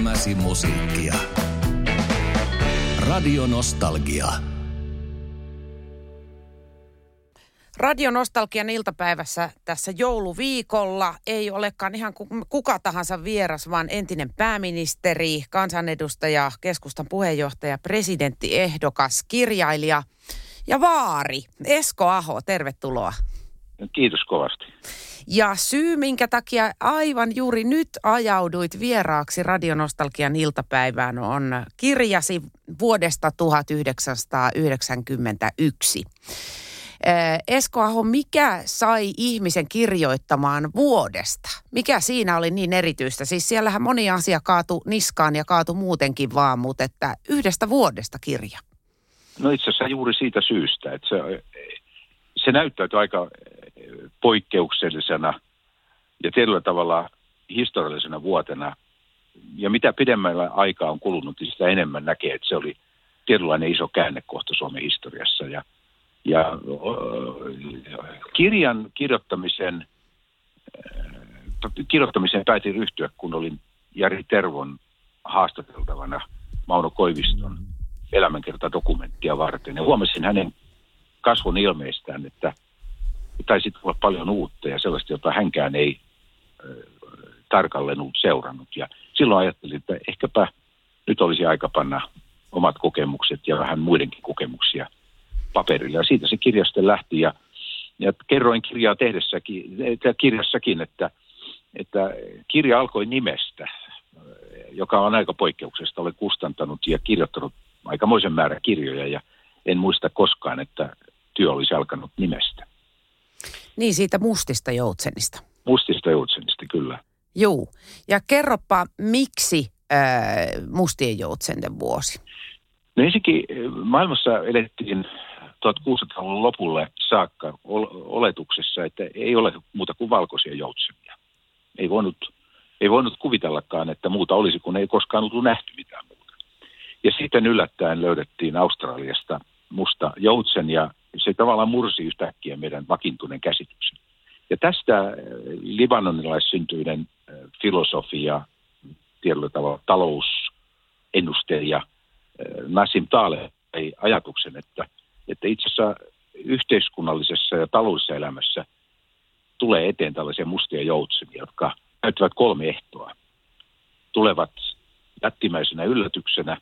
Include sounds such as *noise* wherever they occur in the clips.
Elämäsi musiikkia. Radio Nostalgia. Radio Nostalgian iltapäivässä tässä jouluviikolla ei olekaan ihan kuka tahansa vieras, vaan entinen pääministeri, kansanedustaja, keskustan puheenjohtaja, presidentti, ehdokas, kirjailija ja vaari. Esko Aho, tervetuloa. Kiitos kovasti. Ja syy, minkä takia aivan juuri nyt ajauduit vieraaksi Radionostalgian iltapäivään, on kirjasi vuodesta 1991. Esko Aho, mikä sai ihmisen kirjoittamaan vuodesta? Mikä siinä oli niin erityistä? Siis siellähän moni asia kaatu niskaan ja kaatu muutenkin vaan, mutta että yhdestä vuodesta kirja. No itse asiassa juuri siitä syystä, että se, se näyttäytyi aika poikkeuksellisena ja tietyllä tavalla historiallisena vuotena. Ja mitä pidemmällä aikaa on kulunut, niin sitä enemmän näkee, että se oli tietynlainen iso käännekohta Suomen historiassa. Ja, ja kirjan kirjoittamisen, kirjoittamiseen päätin ryhtyä, kun olin Jari Tervon haastateltavana Mauno Koiviston elämänkertadokumenttia varten. Ja huomasin hänen kasvun ilmeistään, että – taisi tulla paljon uutta ja sellaista, jota hänkään ei tarkalleen ollut seurannut. Ja silloin ajattelin, että ehkäpä nyt olisi aika panna omat kokemukset ja vähän muidenkin kokemuksia paperille. Ja siitä se kirjasten lähti ja, ja kerroin kirjaa tehdessäkin, kirjassakin, että, että kirja alkoi nimestä, joka on aika poikkeuksesta. Olen kustantanut ja kirjoittanut aikamoisen määrän kirjoja ja en muista koskaan, että työ olisi alkanut nimestä. Niin, siitä mustista joutsenista. Mustista joutsenista, kyllä. Joo. Ja kerropa, miksi ää, mustien joutsenten vuosi? No ensinnäkin maailmassa elettiin 1600-luvun lopulle saakka oletuksessa, että ei ole muuta kuin valkoisia joutsenia. Ei voinut, ei voinut kuvitellakaan, että muuta olisi, kun ei koskaan ollut nähty mitään muuta. Ja sitten yllättäen löydettiin Australiasta musta joutsen ja se tavallaan mursi yhtäkkiä meidän vakiintuneen käsityksen. Ja tästä äh, libanonilaissyntyinen äh, filosofia, tietyllä tavalla talousennusteja äh, Nassim Taleb ei ajatuksen, että, että itse asiassa yhteiskunnallisessa ja taloudellisessa elämässä tulee eteen tällaisia mustia joutsenia, jotka näyttävät kolme ehtoa. Tulevat jättimäisenä yllätyksenä,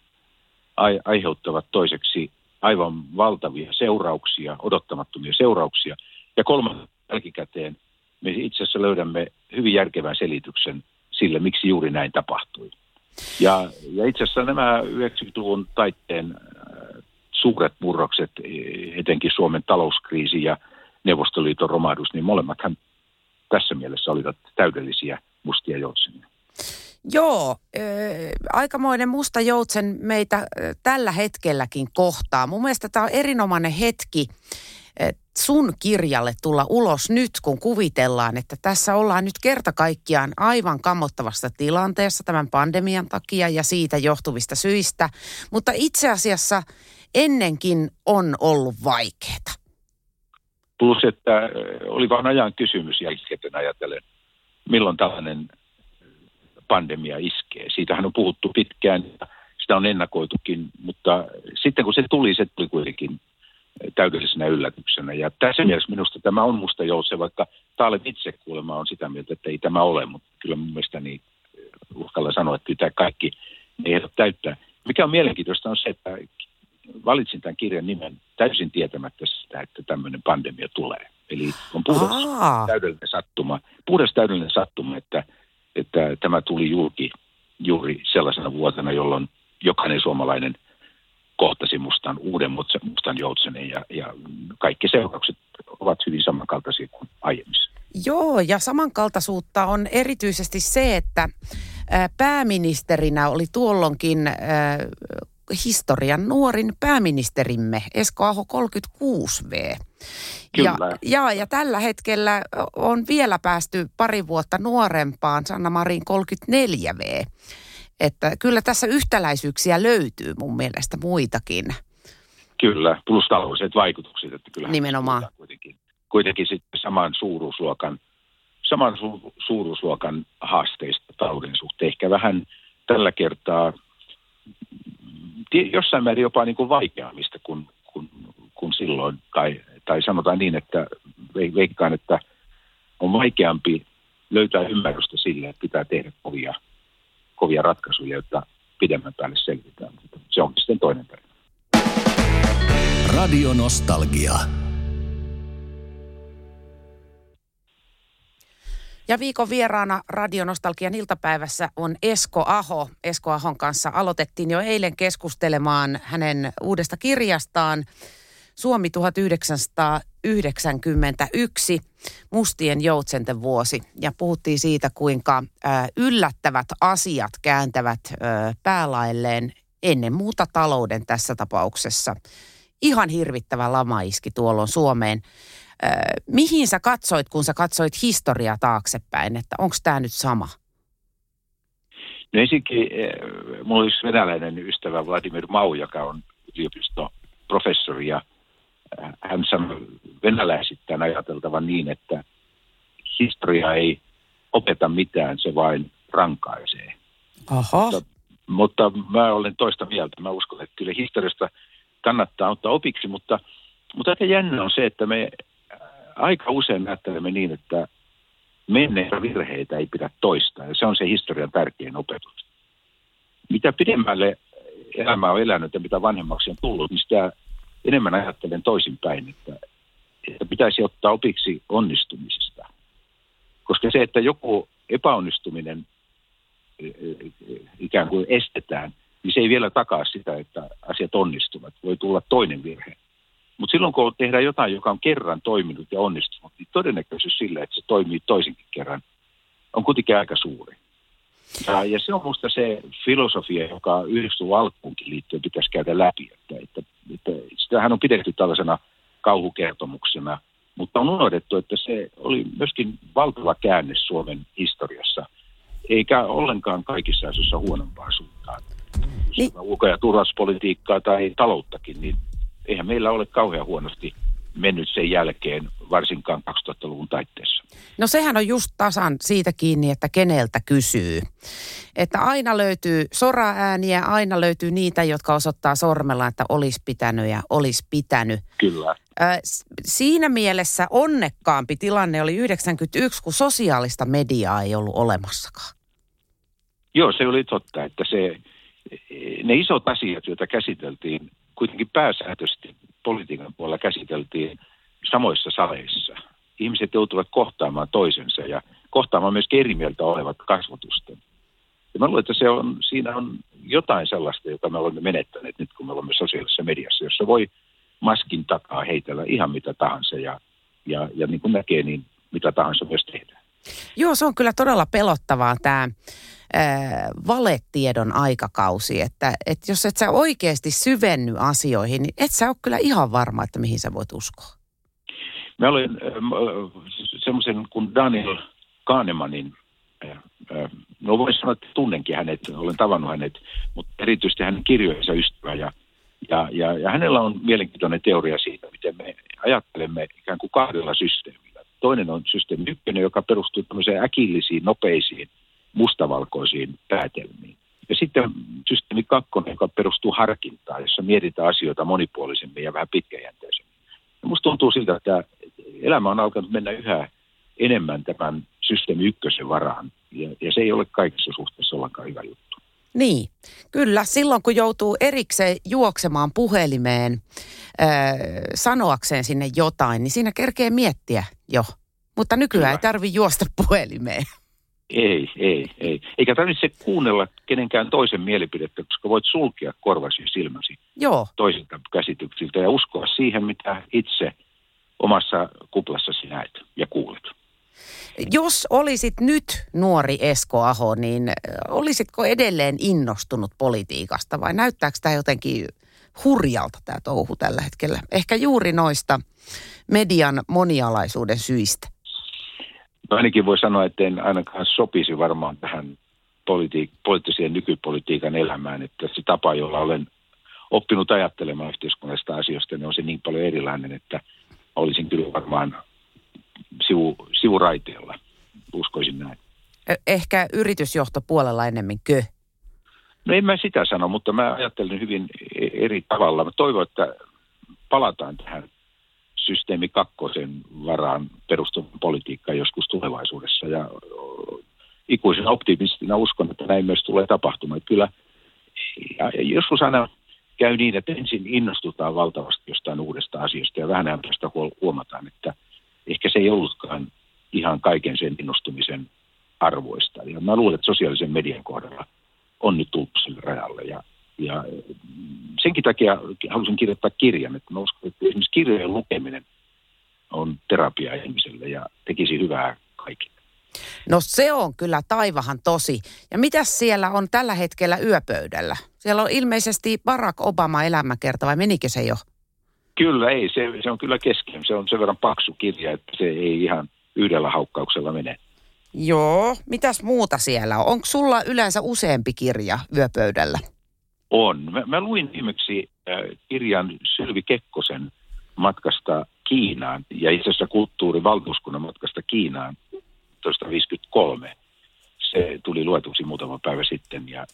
aiheuttavat toiseksi aivan valtavia seurauksia, odottamattomia seurauksia. Ja kolmas jälkikäteen me itse asiassa löydämme hyvin järkevän selityksen sille, miksi juuri näin tapahtui. Ja, ja itse asiassa nämä 90-luvun taitteen äh, suuret murrokset, etenkin Suomen talouskriisi ja Neuvostoliiton romahdus, niin molemmathan tässä mielessä olivat täydellisiä mustia joutsenia. Joo, äh, aikamoinen musta joutsen meitä äh, tällä hetkelläkin kohtaa. Mun mielestä tämä on erinomainen hetki äh, sun kirjalle tulla ulos nyt, kun kuvitellaan, että tässä ollaan nyt kerta kaikkiaan aivan kammottavassa tilanteessa tämän pandemian takia ja siitä johtuvista syistä. Mutta itse asiassa ennenkin on ollut vaikeaa. Plus, että oli vain ajan kysymys jälkikäteen ajatellen, milloin tällainen pandemia iskee. Siitähän on puhuttu pitkään, sitä on ennakoitukin, mutta sitten kun se tuli, se tuli kuitenkin täydellisenä yllätyksenä. Ja tässä mielessä minusta tämä on musta jouse, vaikka Taale itse kuulemma on sitä mieltä, että ei tämä ole, mutta kyllä mun mielestä niin uhkalla sanoa, että tämä kaikki ehdot täyttää. Mikä on mielenkiintoista on se, että valitsin tämän kirjan nimen täysin tietämättä sitä, että tämmöinen pandemia tulee. Eli on puhdas täydellinen sattuma, puhdas täydellinen sattuma, että – että tämä tuli julki juuri sellaisena vuotena, jolloin jokainen suomalainen kohtasi mustan, uuden mustan joutsenen ja, ja kaikki seuraukset ovat hyvin samankaltaisia kuin aiemmissa. Joo, ja samankaltaisuutta on erityisesti se, että pääministerinä oli tuolloinkin historian nuorin pääministerimme Esko Aho 36V. Kyllä. Ja, ja, ja tällä hetkellä on vielä päästy pari vuotta nuorempaan, Sanna Marin 34V. Että kyllä tässä yhtäläisyyksiä löytyy mun mielestä muitakin. Kyllä, plus taloudelliset vaikutukset. Että kyllä Nimenomaan. Kuitenkin, kuitenkin sitten saman suuruusluokan, saman su, suuruusluokan haasteista talouden suhteen. Ehkä vähän tällä kertaa jossain määrin jopa niin kuin vaikeammista kuin, kuin, kuin silloin. Tai, tai sanotaan niin, että veikkaan, että on vaikeampi löytää ymmärrystä sille, että pitää tehdä kovia, kovia ratkaisuja, jotta pidemmän päälle selvitään. Se on sitten toinen tarina. Radio Nostalgia. Ja viikon vieraana Radionostalgian iltapäivässä on Esko Aho. Esko Ahon kanssa aloitettiin jo eilen keskustelemaan hänen uudesta kirjastaan Suomi 1991, Mustien joutsenten vuosi. Ja puhuttiin siitä, kuinka yllättävät asiat kääntävät päälailleen ennen muuta talouden tässä tapauksessa. Ihan hirvittävä lama iski tuolloin Suomeen mihin sä katsoit, kun sä katsoit historiaa taaksepäin, että onko tämä nyt sama? No ensinnäkin, mulla olisi venäläinen ystävä Vladimir Mau, joka on yliopistoprofessori ja hän sanoi venäläisittäin ajateltavan niin, että historia ei opeta mitään, se vain rankaisee. Aha. Mutta, mutta mä olen toista mieltä. Mä uskon, että kyllä historiasta kannattaa ottaa opiksi, mutta, mutta aika jännä on se, että me aika usein ajattelemme niin, että menneitä virheitä ei pidä toistaa. Ja se on se historian tärkein opetus. Mitä pidemmälle elämä on elänyt ja mitä vanhemmaksi on tullut, niin sitä enemmän ajattelen toisinpäin, että, että pitäisi ottaa opiksi onnistumisista. Koska se, että joku epäonnistuminen e, e, ikään kuin estetään, niin se ei vielä takaa sitä, että asiat onnistuvat. Voi tulla toinen virhe. Mutta silloin kun tehdään jotain, joka on kerran toiminut ja onnistunut, niin todennäköisyys sille, että se toimii toisenkin kerran, on kuitenkin aika suuri. Ja, ja se on minusta se filosofia, joka yhdistys alkuunkin liittyen pitäisi käydä läpi. Että, että, että sitähän on pidetty tällaisena kauhukertomuksena, mutta on unohdettu, että se oli myöskin valtava käänne Suomen historiassa, eikä ollenkaan kaikissa asioissa huonompaa suuntaan. Niin. Ulko- ja turvallisuuspolitiikkaa tai talouttakin, niin eihän meillä ole kauhean huonosti mennyt sen jälkeen, varsinkaan 2000-luvun taitteessa. No sehän on just tasan siitä kiinni, että keneltä kysyy. Että aina löytyy soraääniä, aina löytyy niitä, jotka osoittaa sormella, että olisi pitänyt ja olisi pitänyt. Kyllä. Siinä mielessä onnekkaampi tilanne oli 91, kun sosiaalista mediaa ei ollut olemassakaan. Joo, se oli totta, että se, ne isot asiat, joita käsiteltiin kuitenkin pääsääntöisesti politiikan puolella käsiteltiin samoissa saleissa. Ihmiset joutuvat kohtaamaan toisensa ja kohtaamaan myös eri mieltä olevat kasvotusten. Ja mä luulen, että se on, siinä on jotain sellaista, jota me olemme menettäneet nyt, kun me olemme sosiaalisessa mediassa, jossa voi maskin takaa heitellä ihan mitä tahansa ja, ja, ja niin kuin näkee, niin mitä tahansa myös tehdään. Joo, se on kyllä todella pelottavaa tämä valetiedon aikakausi, että, että jos et sä oikeasti syvenny asioihin, niin et sä ole kyllä ihan varma, että mihin sä voit uskoa. Mä olen äh, semmoisen kuin Daniel Kahnemanin, äh, no voin sanoa, että tunnenkin hänet, olen tavannut hänet, mutta erityisesti hänen kirjojensa ystävä ja, ja, ja, ja hänellä on mielenkiintoinen teoria siitä, miten me ajattelemme ikään kuin kahdella systeemillä. Toinen on systeemi ykkönen, joka perustuu tämmöiseen äkillisiin, nopeisiin mustavalkoisiin päätelmiin. Ja sitten systeemi kakkonen, joka perustuu harkintaan, jossa mietitään asioita monipuolisemmin ja vähän pitkäjänteisemmin. Ja musta tuntuu siltä, että elämä on alkanut mennä yhä enemmän tämän systeemi ykkösen varaan. Ja, ja se ei ole kaikissa suhteissa ollenkaan hyvä juttu. Niin, kyllä. Silloin kun joutuu erikseen juoksemaan puhelimeen äh, sanoakseen sinne jotain, niin siinä kerkee miettiä jo. Mutta nykyään kyllä. ei tarvi juosta puhelimeen. Ei, ei, ei. Eikä tarvitse kuunnella kenenkään toisen mielipidettä, koska voit sulkea korvasi ja silmäsi Joo. toisilta käsityksiltä ja uskoa siihen, mitä itse omassa kuplassasi näet ja kuulet. Jos olisit nyt nuori Esko Aho, niin olisitko edelleen innostunut politiikasta vai näyttääkö tämä jotenkin hurjalta tämä touhu tällä hetkellä? Ehkä juuri noista median monialaisuuden syistä. No ainakin voi sanoa, että en ainakaan sopisi varmaan tähän politi- poliittiseen nykypolitiikan elämään, että se tapa, jolla olen oppinut ajattelemaan yhteiskunnallisista asioista, niin on se niin paljon erilainen, että olisin kyllä varmaan sivu, sivuraiteella, uskoisin näin. Ehkä yritysjohtopuolella ennemmin kö? No en mä sitä sano, mutta mä ajattelen hyvin e- eri tavalla. Mä toivon, että palataan tähän systeemi kakkosen varaan perustuvan politiikkaan joskus tulevaisuudessa. Ja ikuisen optimistina uskon, että näin myös tulee tapahtumaan. Kyllä ja joskus aina käy niin, että ensin innostutaan valtavasti jostain uudesta asiasta ja vähän päästä huomataan, että se ei ollutkaan ihan kaiken sen innostumisen arvoista. Ja mä luulen, että sosiaalisen median kohdalla on nyt tullut sille rajalle. Ja, ja senkin takia halusin kirjoittaa kirjan, että mä uskon, että esimerkiksi kirjojen lukeminen on terapia ihmiselle ja tekisi hyvää kaikille. No se on kyllä taivahan tosi. Ja mitä siellä on tällä hetkellä yöpöydällä? Siellä on ilmeisesti Barack Obama elämäkerta vai menikö se jo? Kyllä ei, se, se on kyllä kesken. Se on sen verran paksu kirja, että se ei ihan yhdellä haukkauksella mene. Joo, mitäs muuta siellä on? Onko sulla yleensä useampi kirja yöpöydällä? On. Mä, mä luin viimeksi äh, kirjan Sylvi Kekkosen matkasta Kiinaan ja itse asiassa kulttuurivaltuuskunnan matkasta Kiinaan 1953. Se tuli luetuksi muutama päivä sitten ja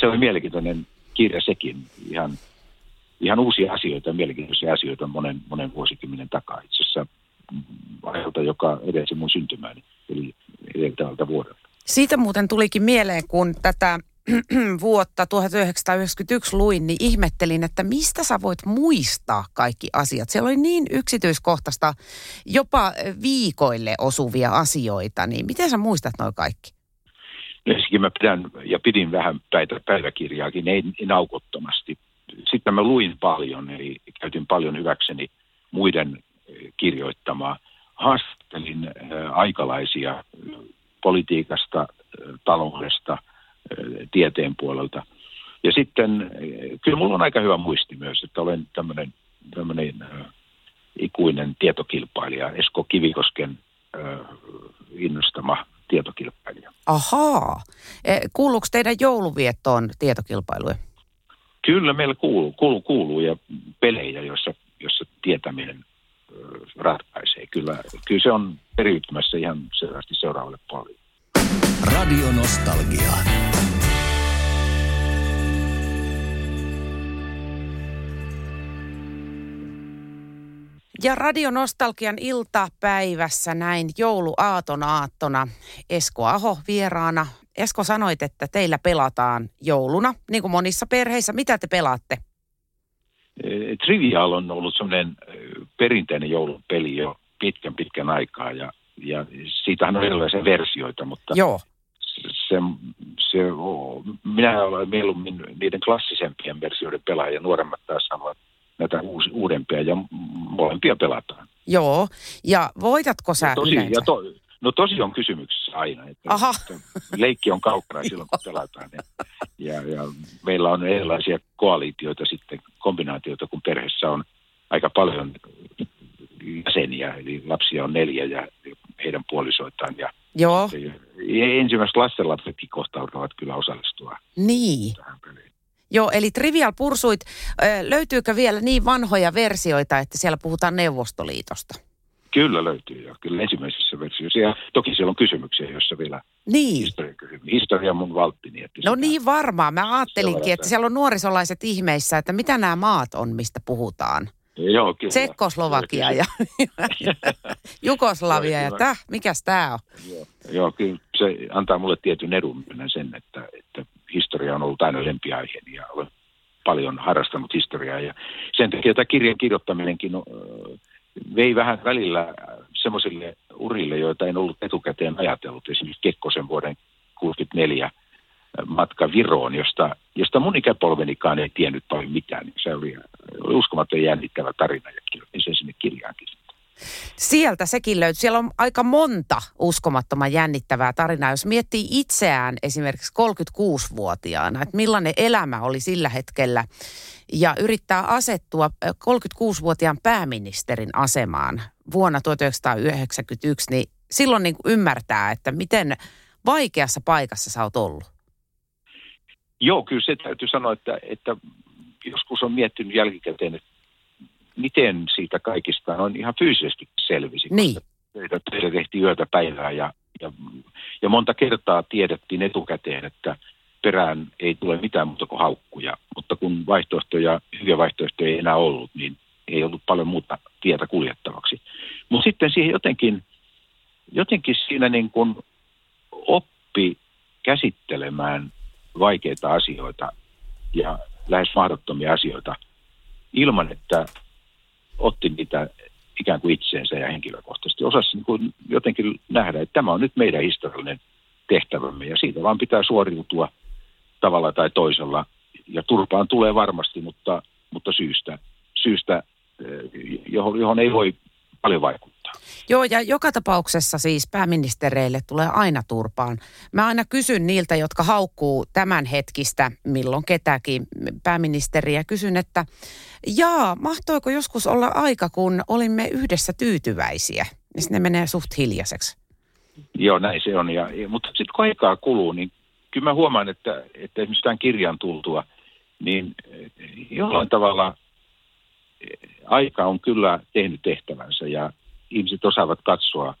se oli mielenkiintoinen kirja sekin. Ihan, ihan uusia asioita, mielenkiintoisia asioita monen, monen vuosikymmenen takaa. Itse asiassa ajalta, joka edelsi mun syntymääni, eli edeltävältä vuodelta. Siitä muuten tulikin mieleen, kun tätä *clears throat* vuotta 1991 luin, niin ihmettelin, että mistä sä voit muistaa kaikki asiat. Siellä oli niin yksityiskohtaista, jopa viikoille osuvia asioita, niin miten sä muistat noin kaikki? Ensinnäkin mä pidän ja pidin vähän päivä, päiväkirjaakin, ei, ei naukottomasti. Sitten mä luin paljon, eli käytin paljon hyväkseni muiden eh, kirjoittamaa. Haastattelin äh, aikalaisia politiikasta, taloudesta – tieteen puolelta. Ja sitten kyllä mulla on aika hyvä muisti myös, että olen tämmöinen, tämmöinen ikuinen tietokilpailija, Esko Kivikosken innostama tietokilpailija. Ahaa. Kuuluuko teidän jouluviettoon tietokilpailuja? Kyllä meillä kuuluu, kuuluu, kuuluu ja pelejä, joissa, joissa tietäminen ratkaisee. Kyllä, kyllä se on periytymässä ihan selvästi seuraavalle puolelle. Radio Nostalgia. Ja Radio Nostalgian iltapäivässä näin jouluaaton aattona Esko Aho vieraana. Esko sanoit, että teillä pelataan jouluna, niin kuin monissa perheissä. Mitä te pelaatte? Eh, Trivial on ollut semmoinen eh, perinteinen joulupeli jo pitkän pitkän aikaa ja, ja siitähän on erilaisia versioita, mutta Joo. Se, se, minä olen mieluummin niiden klassisempien versioiden pelaaja, nuoremmat taas sanovat, näitä uusi, uudempia ja molempia pelataan. Joo, ja voitatko sä no tosi, yleensä? Ja to, no tosi on kysymyksessä aina, että, Aha. että leikki on kaukana silloin, kun pelataan. Ja, ja, ja meillä on erilaisia koalitioita sitten, kombinaatioita, kun perheessä on aika paljon jäseniä, eli lapsia on neljä ja heidän puolisoitaan. Ja Joo, ensimmäiset lastenlapsetkin kohtautuvat kyllä osallistua niin. tähän peliin. Joo, eli Trivial Pursuit, löytyykö vielä niin vanhoja versioita, että siellä puhutaan Neuvostoliitosta? Kyllä löytyy jo, kyllä ensimmäisessä versiossa. Ja toki siellä on kysymyksiä, joissa vielä Niin. historian kysymyksiä. Historia on mun valttini. Että No niin varmaan. Mä ajattelinkin, että siellä on nuorisolaiset ihmeissä, että mitä nämä maat on, mistä puhutaan. Joo, kyllä. Tsekkoslovakia ja *laughs* Jugoslavia ja täh, mikäs tää on? Joo, joo, kyllä se antaa mulle tietyn edun sen, että, että historia on ollut aina lempiaiheeni ja olen paljon harrastanut historiaa. Ja sen takia tämä kirjan kirjoittaminenkin ö, vei vähän välillä semmoisille urille, joita en ollut etukäteen ajatellut. Esimerkiksi Kekkosen vuoden 64 matka Viroon, josta, josta mun ikäpolvenikaan ei tiennyt paljon mitään. Se oli, oli uskomaton jännittävä tarina ja kirjoitin sen sinne kirjaankin. Sieltä sekin löytyy. Siellä on aika monta uskomattoman jännittävää tarinaa. Jos miettii itseään esimerkiksi 36-vuotiaana, että millainen elämä oli sillä hetkellä ja yrittää asettua ö, 36-vuotiaan pääministerin asemaan vuonna 1991, niin silloin niin ymmärtää, että miten vaikeassa paikassa sä oot ollut. Joo, kyllä se täytyy sanoa, että, että joskus on miettinyt jälkikäteen, että miten siitä kaikista noin ihan fyysisesti selvisi. Niin. Töitä, töitä tehtiin yötä päivää ja, ja, ja monta kertaa tiedettiin etukäteen, että perään ei tule mitään muuta kuin haukkuja. Mutta kun vaihtoehtoja, hyviä vaihtoehtoja ei enää ollut, niin ei ollut paljon muuta tietä kuljettavaksi. Mutta sitten siihen jotenkin, jotenkin siinä niin kuin oppi käsittelemään vaikeita asioita ja lähes mahdottomia asioita ilman, että otti niitä ikään kuin itseensä ja henkilökohtaisesti. Osasi niin kuin jotenkin nähdä, että tämä on nyt meidän historiallinen tehtävämme ja siitä vaan pitää suoriutua tavalla tai toisella. Ja turpaan tulee varmasti, mutta, mutta syystä, syystä eh, johon, johon ei voi paljon vaikuttaa. Joo, ja joka tapauksessa siis pääministereille tulee aina turpaan. Mä aina kysyn niiltä, jotka haukkuu tämän hetkistä, milloin ketäkin pääministeriä, kysyn, että jaa, mahtoiko joskus olla aika, kun olimme yhdessä tyytyväisiä? Niin ne menee suht hiljaiseksi. Joo, näin se on. Ja, mutta sitten kun aikaa kuluu, niin kyllä mä huomaan, että, että esimerkiksi tämän kirjan tultua, niin jollain tavalla aika on kyllä tehnyt tehtävänsä ja ihmiset osaavat katsoa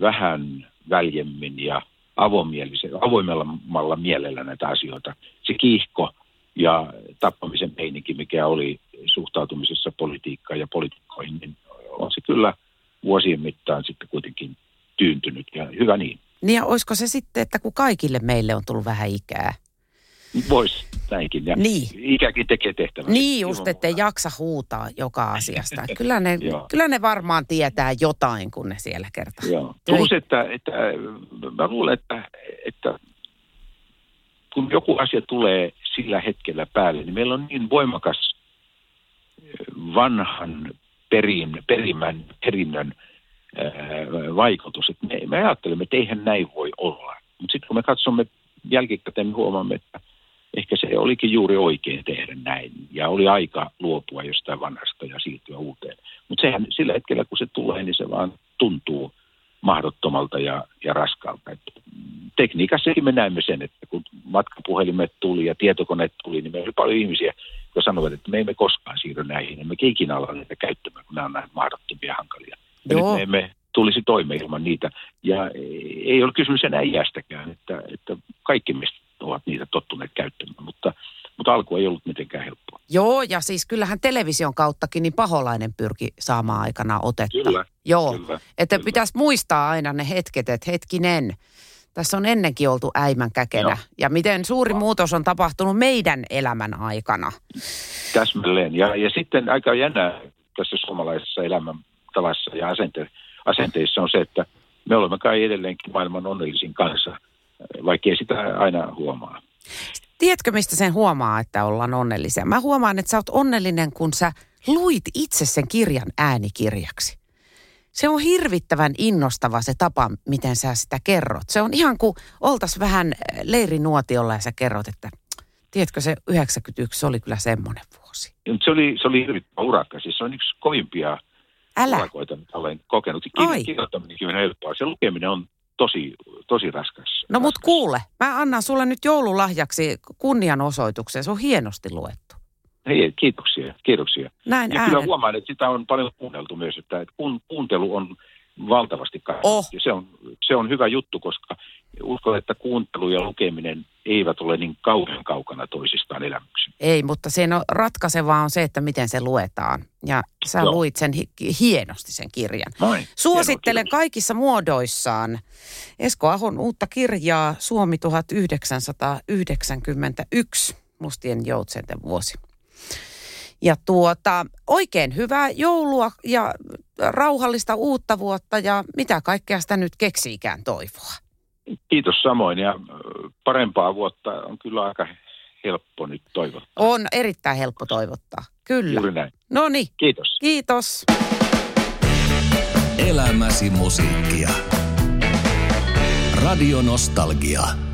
vähän väljemmin ja avoimella mielellä näitä asioita. Se kiihko ja tappamisen meininki, mikä oli suhtautumisessa politiikkaan ja poliitikkoihin, niin on se kyllä vuosien mittaan sitten kuitenkin tyyntynyt ja hyvä niin. Niin ja olisiko se sitten, että kun kaikille meille on tullut vähän ikää, Voisi näinkin. Ja niin. Ikäkin tekee tehtävää. Niin just, ettei jaksa huutaa joka asiasta. Kyllä ne, *laughs* kyllä ne varmaan tietää jotain, kun ne siellä kertaa. Joo. Plus, että, että mä luulen, että, että kun joku asia tulee sillä hetkellä päälle, niin meillä on niin voimakas vanhan perin, perimän, perinnön ää, vaikutus, että me, me ajattelemme, että eihän näin voi olla. Mutta sitten kun me katsomme jälkikäteen, niin huomaamme, että ehkä se olikin juuri oikein tehdä näin. Ja oli aika luopua jostain vanhasta ja siirtyä uuteen. Mutta sehän sillä hetkellä, kun se tulee, niin se vaan tuntuu mahdottomalta ja, ja raskaalta. Et tekniikassakin me näemme sen, että kun matkapuhelimet tuli ja tietokoneet tuli, niin meillä oli paljon ihmisiä, jotka sanovat, että me emme koskaan siirry näihin, emme ikinä ala niitä käyttämään, kun nämä on näin mahdottomia hankalia. Ja nyt me emme tulisi toimeen ilman niitä. Ja ei ole kysymys enää iästäkään, että, että kaikki meistä ovat niitä tottuneet käyttämään, mutta, mutta alku ei ollut mitenkään helppoa. Joo, ja siis kyllähän television kauttakin niin paholainen pyrki saamaan aikana otetta. Kyllä, Joo, kyllä, että kyllä. pitäisi muistaa aina ne hetket, että hetkinen, tässä on ennenkin oltu äimän käkenä. Joo. Ja miten suuri muutos on tapahtunut meidän elämän aikana. Täsmälleen. Ja, ja sitten aika jännää tässä suomalaisessa elämäntavassa ja asente, asenteissa on se, että me olemme kai edelleenkin maailman onnellisin kansa, vaikkei sitä aina huomaa. Tiedätkö, mistä sen huomaa, että ollaan onnellisia? Mä huomaan, että sä oot onnellinen, kun sä luit itse sen kirjan äänikirjaksi. Se on hirvittävän innostava se tapa, miten sä sitä kerrot. Se on ihan kuin oltas vähän leirinuotiolla ja sä kerrot, että tiedätkö se 91 se oli kyllä semmoinen vuosi. Se oli, se oli hirvittävä urakka. Siis se on yksi kovimpia Älä. urakoita, mitä olen kokenut. Ai. Kir- kirjoittaminenkin on helppoa. Se lukeminen on tosi, tosi raskas. No mut kuule, mä annan sulle nyt joululahjaksi kunnianosoituksen. Se on hienosti luettu. Hei, kiitoksia, kiitoksia. Näin Ja kyllä huomaan, että sitä on paljon kuunneltu myös, että että kun, kuuntelu on valtavasti kasvanut. Oh. Ja se on, se on hyvä juttu, koska uskon, että kuuntelu ja lukeminen eivät ole niin kauhean kaukana toisistaan elämyksiä. Ei, mutta sen on ratkaisevaa on se, että miten se luetaan. Ja sä Joo. luit sen hi- hienosti sen kirjan. Noin. Suosittelen Hienoa, kaikissa muodoissaan Esko Ahon uutta kirjaa Suomi 1991, Mustien joutsenten vuosi. Ja tuota, oikein hyvää joulua ja rauhallista uutta vuotta ja mitä kaikkea sitä nyt keksiikään toivoa. Kiitos samoin ja parempaa vuotta on kyllä aika helppo nyt toivottaa. On erittäin helppo toivottaa. Kyllä. Juuri näin. No niin, Kiitos. kiitos. Elämäsi musiikkia. Radio Nostalgia.